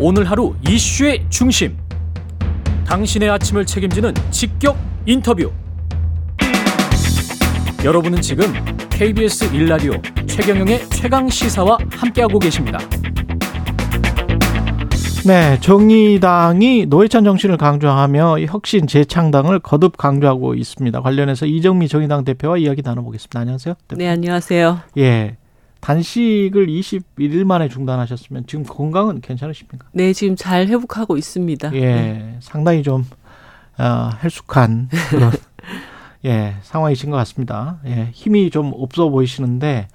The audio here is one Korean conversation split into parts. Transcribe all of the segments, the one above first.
오늘 하루 이슈의 중심. 당신의 아침을 책임지는 직격 인터뷰. 여러분은 지금 KBS 일라디오 최경영의 최강 시사와 함께하고 계십니다. 네, 정의당이 노회찬 정신을 강조하며 혁신 재창당을 거듭 강조하고 있습니다. 관련해서 이정미 정의당 대표와 이야기 나눠보겠습니다. 안녕하세요. 대표. 네, 안녕하세요. 예. 단식을 21일 만에 중단하셨으면 지금 건강은 괜찮으십니까? 네, 지금 잘 회복하고 있습니다. 예, 네. 상당히 좀 어, 헬쑥한 그런 예 상황이신 것 같습니다. 예, 힘이 좀 없어 보이시는데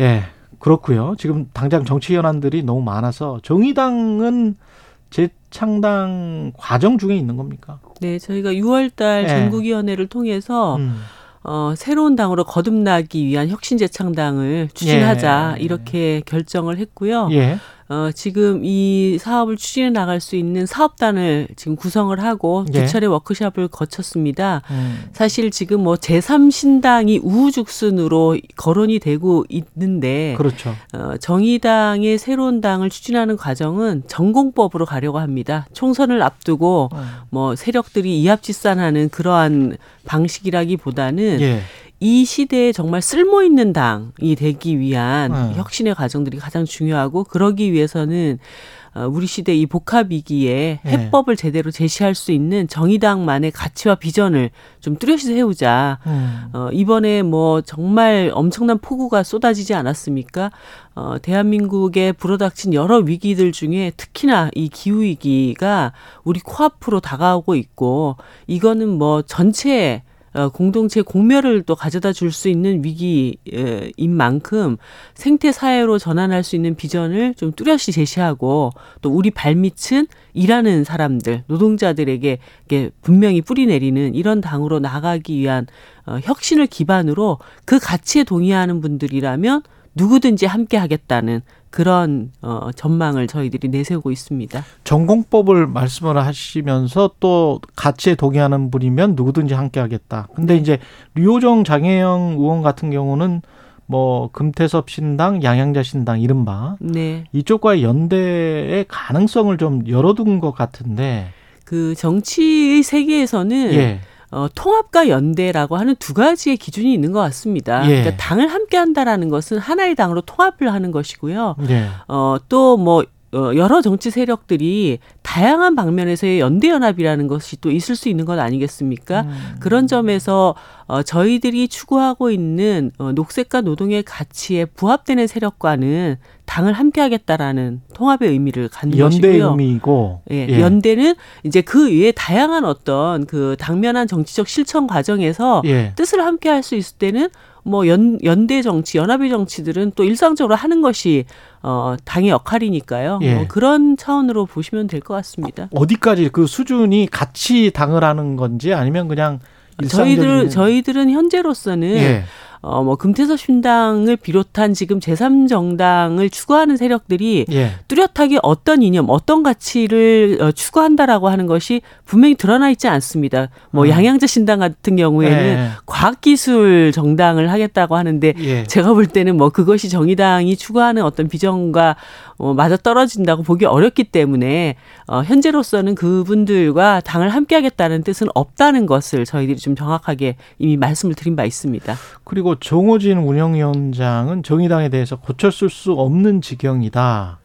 예 그렇고요. 지금 당장 정치 현안들이 너무 많아서 정의당은 재창당 과정 중에 있는 겁니까? 네, 저희가 6월달 예. 전국위원회를 통해서 음. 어, 새로운 당으로 거듭나기 위한 혁신재창당을 추진하자 예. 이렇게 결정을 했고요. 예. 어, 지금 이 사업을 추진해 나갈 수 있는 사업단을 지금 구성을 하고 두 예. 차례 워크숍을 거쳤습니다. 음. 사실 지금 뭐 제3신당이 우후죽순으로 거론이 되고 있는데 그렇죠. 어, 정의당의 새로운 당을 추진하는 과정은 전공법으로 가려고 합니다. 총선을 앞두고 음. 뭐 세력들이 이합집산하는 그러한 방식이라기보다는 예. 이 시대에 정말 쓸모 있는 당이 되기 위한 네. 혁신의 과정들이 가장 중요하고 그러기 위해서는 어, 우리 시대 이 복합 위기에 네. 해법을 제대로 제시할 수 있는 정의당만의 가치와 비전을 좀 뚜렷이 세우자. 음. 어, 이번에 뭐 정말 엄청난 폭우가 쏟아지지 않았습니까? 어, 대한민국에 불어닥친 여러 위기들 중에 특히나 이 기후 위기가 우리 코앞으로 다가오고 있고 이거는 뭐 전체 어, 공동체 공멸을 또 가져다 줄 수 있는 위기인 만큼 생태 사회로 전환할 수 있는 비전을 좀 뚜렷이 제시하고 또 우리 발밑은 일하는 사람들 노동자들에게 분명히 뿌리 내리는 이런 당으로 나가기 위한 어, 혁신을 기반으로 그 가치에 동의하는 분들이라면 누구든지 함께 하겠다는 그런 어, 전망을 저희들이 내세우고 있습니다. 전공법을 말씀을 하시면서 또 가치에 동의하는 분이면 누구든지 함께 하겠다. 근데 네. 이제 류호정 장혜영 의원 같은 경우는 뭐 금태섭 신당, 양양자 신당 이른바 네. 이쪽과의 연대의 가능성을 좀 열어둔 것 같은데 그 정치의 세계에서는 예. 어, 통합과 연대라고 하는 두 가지의 기준이 있는 것 같습니다. 예. 그러니까 당을 함께 한다라는 것은 하나의 당으로 통합을 하는 것이고요. 예. 어, 또뭐 어, 여러 정치 세력들이 다양한 방면에서의 연대 연합이라는 것이 또 있을 수 있는 것 아니겠습니까? 음. 그런 점에서 어, 저희들이 추구하고 있는 어, 녹색과 노동의 가치에 부합되는 세력과는 당을 함께하겠다라는 통합의 의미를 갖는 연대 것이고요. 의미이고, 예, 예. 연대는 이제 그 위에 다양한 어떤 그 당면한 정치적 실천 과정에서 예. 뜻을 함께할 수 있을 때는 뭐 연, 연대 정치, 연합의 정치들은 또 일상적으로 하는 것이 어, 당의 역할이니까요. 예. 뭐 그런 차원으로 보시면 될 것 같습니다. 어디까지 그 수준이 같이 당을 하는 건지 아니면 그냥 저희들 저희들은 현재로서는 예. 어, 뭐, 금태섭 신당을 비롯한 지금 제3정당을 추구하는 세력들이 예. 뚜렷하게 어떤 이념, 어떤 가치를 어, 추구한다라고 하는 것이 분명히 드러나 있지 않습니다. 뭐, 음. 양양자 신당 같은 경우에는 예. 과학기술 정당을 하겠다고 하는데 예. 제가 볼 때는 뭐, 그것이 정의당이 추구하는 어떤 비전과 어, 맞아 떨어진다고 보기 어렵기 때문에 어, 현재로서는 그분들과 당을 함께하겠다는 뜻은 없다는 것을 저희들이 좀 정확하게 이미 말씀을 드린 바 있습니다. 그리고 정호진 운영위원장은 정의당에 대해서 고쳤을 수 없는 지경이다.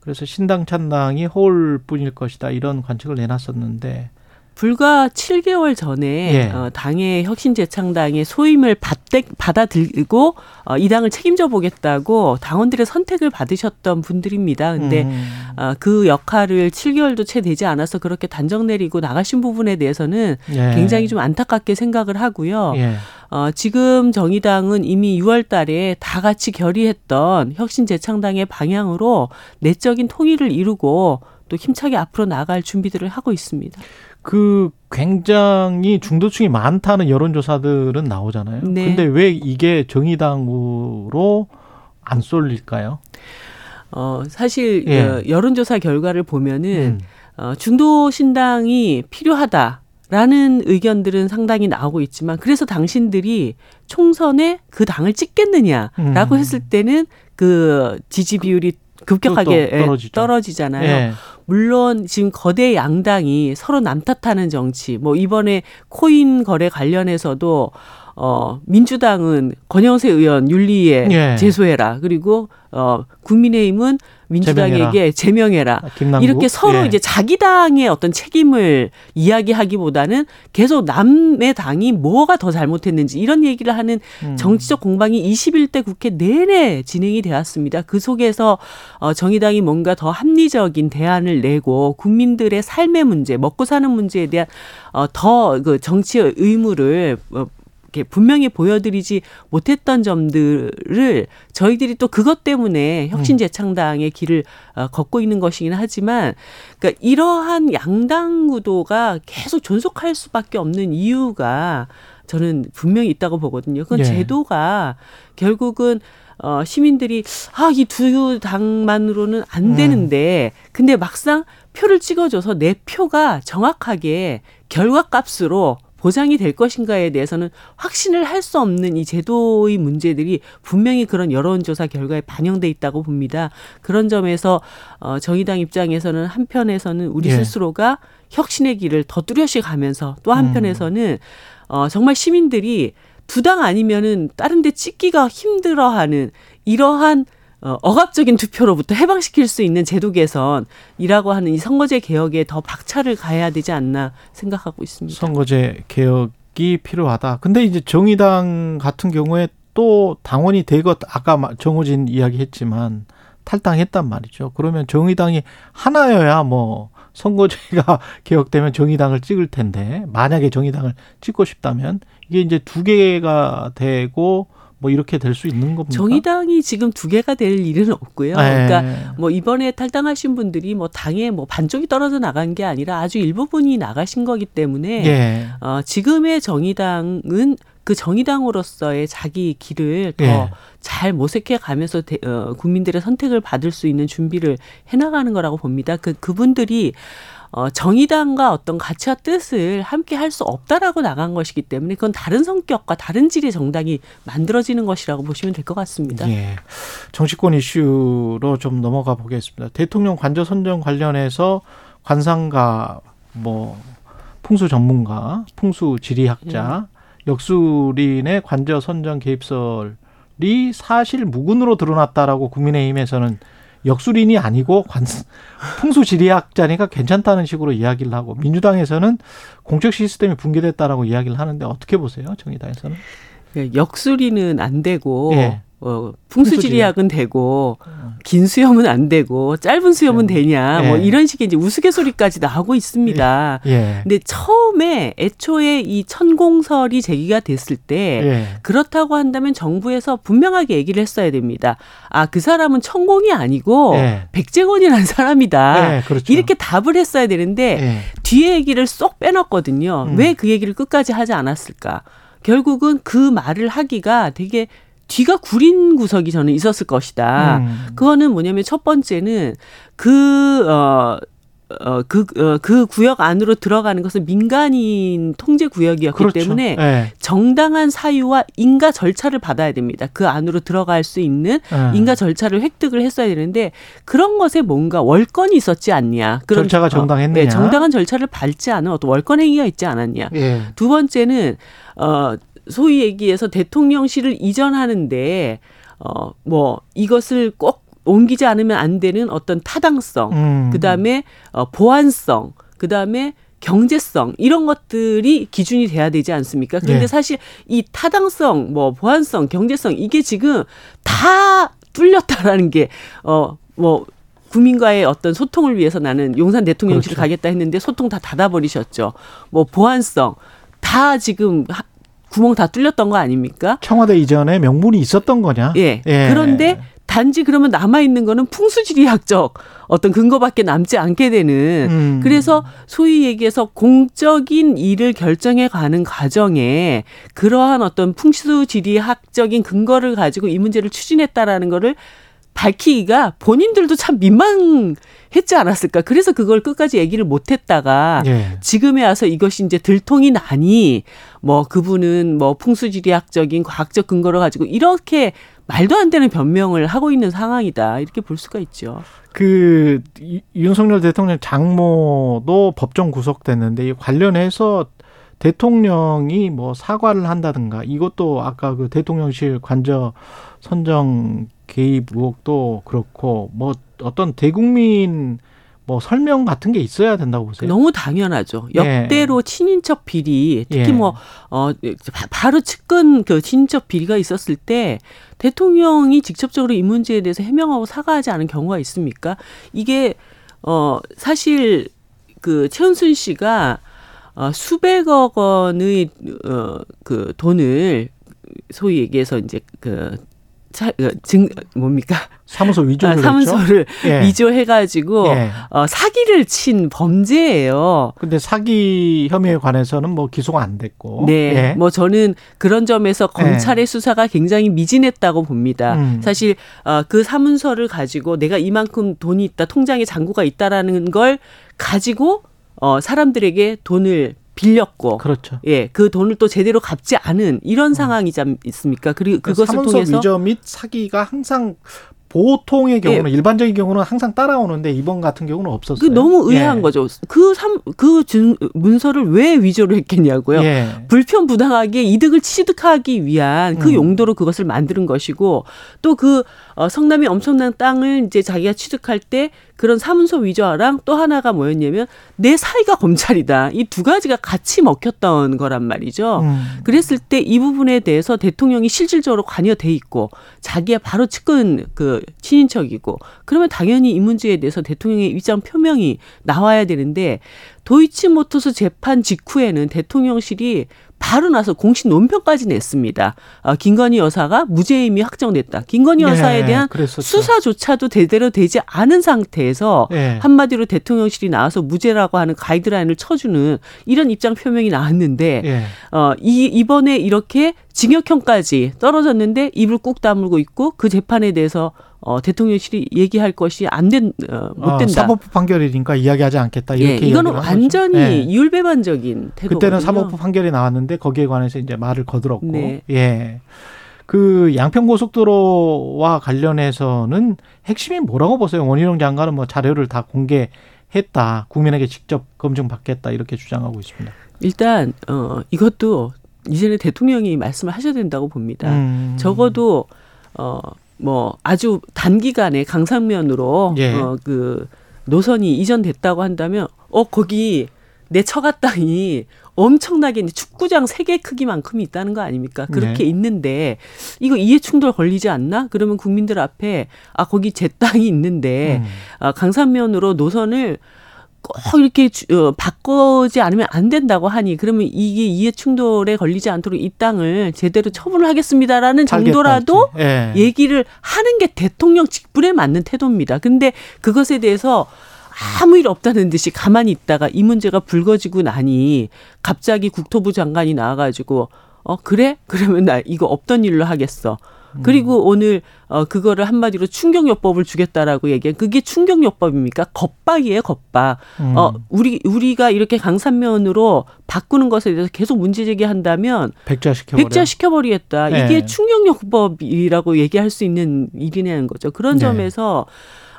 그래서 신당 찬당이 허울 뿐일 것이다 이런 관측을 내놨었는데 불과 7개월 전에 예. 어, 당의 혁신재창당의 소임을 받대, 받아들고 어, 이 당을 책임져 보겠다고 당원들의 선택을 받으셨던 분들입니다. 근데 음. 어, 그 역할을 7개월도 채 되지 않아서 그렇게 단정 내리고 나가신 부분에 대해서는 예. 굉장히 좀 안타깝게 생각을 하고요. 예. 어, 지금 정의당은 이미 6월 달에 다 같이 결의했던 혁신재창당의 방향으로 내적인 통일을 이루고 또 힘차게 앞으로 나갈 준비들을 하고 있습니다. 그 굉장히 중도층이 많다는 여론조사들은 나오잖아요. 네. 근데 왜 이게 정의당으로 안 쏠릴까요? 어, 사실 예. 어, 여론조사 결과를 보면은 음. 어, 중도 신당이 필요하다. 라는 의견들은 상당히 나오고 있지만 그래서 당신들이 총선에 그 당을 찍겠느냐라고 음. 했을 때는 그 지지 비율이 급격하게 예, 떨어지잖아요. 예. 물론 지금 거대 양당이 서로 남탓하는 정치, 뭐 이번에 코인 거래 관련해서도 어, 민주당은 권영세 의원 윤리에 예. 제소해라. 그리고 어, 국민의힘은 민주당에게 제명해라. 제명해라. 이렇게 서로 예. 이제 자기 당의 어떤 책임을 이야기하기보다는 계속 남의 당이 뭐가 더 잘못했는지 이런 얘기를 하는 음. 정치적 공방이 21대 국회 내내 진행이 되었습니다. 그 속에서 어, 정의당이 뭔가 더 합리적인 대안을 내고 국민들의 삶의 문제, 먹고 사는 문제에 대한 어, 더그 정치의 의무를 어, 이렇게 분명히 보여드리지 못했던 점들을 저희들이 또 그것 때문에 혁신 재창당의 길을 어, 걷고 있는 것이긴 하지만 그러니까 이러한 양당 구도가 계속 존속할 수밖에 없는 이유가 저는 분명히 있다고 보거든요. 그건 예. 제도가 결국은 어, 시민들이, 아, 이 두 당만으로는 안 음. 되는데, 음. 근데 막상 표를 찍어줘서 내 표가 정확하게 결과값으로 보장이 될 것인가에 대해서는 확신을 할 수 없는 이 제도의 문제들이 분명히 그런 여론조사 결과에 반영돼 있다고 봅니다. 그런 점에서 어, 정의당 입장에서는 한편에서는 우리 예. 스스로가 혁신의 길을 더 뚜렷이 가면서 또 한편에서는 어, 정말 시민들이 두 당 아니면은 다른 데 찍기가 힘들어하는 이러한 어, 억압적인 투표로부터 해방시킬 수 있는 제도 개선이라고 하는 이 선거제 개혁에 더 박차를 가해야 되지 않나 생각하고 있습니다. 선거제 개혁이 필요하다. 근데 이제 정의당 같은 경우에 또 당원이 되것 아까 정호진 이야기했지만 탈당했단 말이죠. 그러면 정의당이 하나여야 뭐 선거제가 개혁되면 정의당을 찍을 텐데 만약에 정의당을 찍고 싶다면 이게 이제 두 개가 되고 뭐 이렇게 될 수 있는 겁니까? 정의당이 지금 두 개가 될 일은 없고요. 네. 그러니까 뭐 이번에 탈당하신 분들이 뭐 당에 뭐 반쪽이 떨어져 나간 게 아니라 아주 일부분이 나가신 거기 때문에 네. 어, 지금의 정의당은 그 정의당으로서의 자기 길을 더잘 예. 모색해 가면서 대, 어, 국민들의 선택을 받을 수 있는 준비를 해나가는 거라고 봅니다. 그 그분들이 어, 정의당과 어떤 가치와 뜻을 함께 할 수 없다라고 나간 것이기 때문에 그건 다른 성격과 다른 질의 정당이 만들어지는 것이라고 보시면 될 것 같습니다. 예. 정치권 이슈로 좀 넘어가 보겠습니다. 대통령 관저 선정 관련해서 관상가 뭐 풍수 전문가, 풍수 지리학자, 예. 역술인의 관저 선정 개입설이 사실 무근으로 드러났다라고 국민의힘에서는 역술인이 아니고 관, 풍수지리학자니까 괜찮다는 식으로 이야기를 하고 민주당에서는 공적 시스템이 붕괴됐다라고 이야기를 하는데 어떻게 보세요, 정의당에서는? 예, 역술인은 안 되고 예. 어, 풍수지리학은 되고 긴 수염은 안 되고 짧은 수염은 네. 되냐 뭐 예. 이런 식의 이제 우스갯소리까지 나오고 있습니다. 예. 예. 근데 처음에 애초에 이 천공설이 제기가 됐을 때 예. 그렇다고 한다면 정부에서 분명하게 얘기를 했어야 됩니다. 아 그 사람은 천공이 아니고 예. 백제권이라는 사람이다. 예, 그렇죠. 이렇게 답을 했어야 되는데 뒤에 얘기를 쏙 빼놨거든요. 음. 왜그 얘기를 끝까지 하지 않았을까? 결국은 그 말을 하기가 되게 뒤가 구린 구석이 저는 있었을 것이다. 음. 그거는 뭐냐면 첫 번째는 그, 어, 어, 그, 어, 그 구역 안으로 들어가는 것은 민간인 통제 구역이었기 그렇죠. 때문에 네. 정당한 사유와 인가 절차를 받아야 됩니다. 그 안으로 들어갈 수 있는 네. 인가 절차를 획득을 했어야 되는데 그런 것에 뭔가 월권이 있었지 않냐. 그런 절차가 어, 정당했느냐. 어, 네, 정당한 절차를 밟지 않은 어떤 월권 행위가 있지 않았냐. 예. 두 번째는 어, 소위 얘기해서 대통령실을 이전하는데 어 뭐 이것을 꼭 옮기지 않으면 안 되는 어떤 타당성, 음. 그다음에 어 보안성, 그다음에 경제성 이런 것들이 기준이 돼야 되지 않습니까? 그런데 네. 사실 이 타당성, 뭐 보안성, 경제성 이게 지금 다 뚫렸다라는 게어뭐 국민과의 어떤 소통을 위해서 나는 용산 대통령실 을 그렇죠. 가겠다 했는데 소통 다 닫아버리셨죠. 뭐 보안성 다 지금 구멍 다 뚫렸던 거 아닙니까? 청와대 이전에 명분이 있었던 거냐? 예. 예. 그런데 단지 그러면 남아 있는 거는 풍수지리학적 어떤 근거밖에 남지 않게 되는 음. 그래서 소위 얘기해서 공적인 일을 결정해 가는 과정에 그러한 어떤 풍수지리학적인 근거를 가지고 이 문제를 추진했다라는 거를 밝히기가 본인들도 참 민망했지 않았을까. 그래서 그걸 끝까지 얘기를 못 했다가 예. 지금에 와서 이것이 이제 들통이 나니 뭐 그분은 뭐 풍수지리학적인 과학적 근거를 가지고 이렇게 말도 안 되는 변명을 하고 있는 상황이다 이렇게 볼 수가 있죠. 그 윤석열 대통령 장모도 법정 구속됐는데 이 관련해서 대통령이 뭐 사과를 한다든가 이것도 아까 그 대통령실 관저 선정 개입 의혹도 그렇고 뭐 어떤 대국민 뭐 설명 같은 게 있어야 된다고 보세요. 너무 당연하죠. 예. 역대로 친인척 비리, 특히 예. 뭐, 어, 바- 바로 측근 그 친인척 비리가 있었을 때 대통령이 직접적으로 이 문제에 대해서 해명하고 사과하지 않은 경우가 있습니까? 이게, 어, 사실 그 최은순 씨가 어, 수백억 원의 어, 그 돈을 소위 얘기해서 이제 그 차, 그 증, 뭡니까? 사무소 위조를 아. 사무소를 예. 위조해 가지고 예. 어, 사기를 친 범죄예요. 근데 사기 혐의에 관해서는 뭐 기소가 안 됐고. 네, 예. 뭐 저는 그런 점에서 검찰의 수사가 굉장히 미진했다고 봅니다. 음. 사실 어, 그 사문서를 가지고 내가 이만큼 돈이 있다, 통장에 잔고가 있다라는 걸 가지고 어, 사람들에게 돈을 빌렸고, 그렇죠. 예, 그 돈을 또 제대로 갚지 않은 이런 상황이지 않습니까? 그리고 그것을 음. 사문서 통해서 위조 및 사기가 항상 보통의 경우는 일반적인 경우는 항상 따라오는데 이번 같은 경우는 없었어요. 그 너무 의아한 예. 거죠. 그 삼, 그 준, 문서를 왜 위조를 했겠냐고요. 예. 불편 부당하게 이득을 취득하기 위한 그 음. 용도로 그것을 만드는 것이고 또그 어, 성남의 엄청난 땅을 이제 자기가 취득할 때 그런 사문서 위조랑 또 하나가 뭐였냐면 내 사이가 검찰이다. 이 두 가지가 같이 먹혔던 거란 말이죠. 음. 그랬을 때 이 부분에 대해서 대통령이 실질적으로 관여돼 있고 자기가 바로 측근 그 친인척이고 그러면 당연히 이 문제에 대해서 대통령의 입장 표명이 나와야 되는데 도이치모터스 재판 직후에는 대통령실이 바로 나서 공식 논평까지 냈습니다. 어, 김건희 여사가 무죄임이 확정됐다. 김건희 여사에 예, 대한 그랬었죠. 수사조차도 제대로 되지 않은 상태에서 예. 한마디로 대통령실이 나와서 무죄라고 하는 가이드라인을 쳐주는 이런 입장 표명이 나왔는데 예. 어, 이, 이번에 이렇게 징역형까지 떨어졌는데 입을 꾹 다물고 있고 그 재판에 대해서 어, 대통령실이 얘기할 것이 안 된, 어, 못 어, 된다. 사법부 판결이니까 이야기하지 않겠다. 예, 이렇게 이거는 한 거죠. 완전히 예. 이율배반적인 태도거든요. 그때는 사법부 판결이 나왔는데 거기에 관해서 이제 말을 거들었고. 네. 예. 그 양평고속도로와 관련해서는 핵심이 뭐라고 보세요? 원희룡 장관은 뭐 자료를 다 공개했다. 국민에게 직접 검증받겠다. 이렇게 주장하고 있습니다. 일단 어, 이것도 이제는 대통령이 말씀을 하셔야 된다고 봅니다. 음. 적어도 어 뭐 아주 단기간에 강상면으로 예. 어그 노선이 이전됐다고 한다면 어 거기 내 처가 땅이 엄청나게 축구장 세 개 크기만큼이 있다는 거 아닙니까? 그렇게 네. 있는데 이거 이해 충돌 걸리지 않나? 그러면 국민들 앞에 아 거기 제 땅이 있는데 음. 아, 강산면으로 노선을 꼭 이렇게 주- 어, 바꾸지 않으면 안 된다고 하니 그러면 이게 이해 충돌에 걸리지 않도록 이 땅을 제대로 처분을 하겠습니다라는 정도라도 예. 얘기를 하는 게 대통령 직분에 맞는 태도입니다. 근데 그것에 대해서 아무 일 없다는 듯이 가만히 있다가 이 문제가 불거지고 나니 갑자기 국토부 장관이 나와가지고 어 그래 그러면 나 이거 없던 일로 하겠어. 그리고 오늘 어 그거를 한마디로 충격요법을 주겠다라고 얘기한 그게 충격요법입니까? 겁박이에요, 겁박. 음. 어 우리 우리가 이렇게 강산면으로 바꾸는 것에 대해서 계속 문제 제기한다면 백자 시켜버려. 백자 시켜버리겠다. 네. 이게 충격요법이라고 얘기할 수 있는 일이라는 거죠. 그런 네. 점에서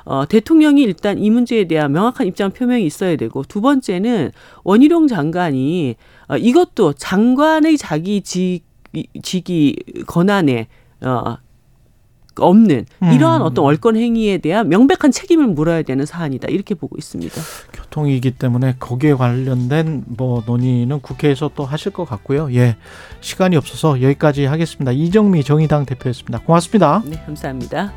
어, 대통령이 일단 이 문제에 대한 명확한 입장 표명이 있어야 되고 두 번째는 원희룡 장관이 어, 이것도 장관의 자기 직, 직위 권한에 어, 없는 이러한 음. 어떤 월권 행위에 대한 명백한 책임을 물어야 되는 사안이다 이렇게 보고 있습니다. 교통이기 때문에 거기에 관련된 뭐 논의는 국회에서 또 하실 것 같고요. 예. 시간이 없어서 여기까지 하겠습니다. 이정미 정의당 대표였습니다. 고맙습니다. 네, 감사합니다.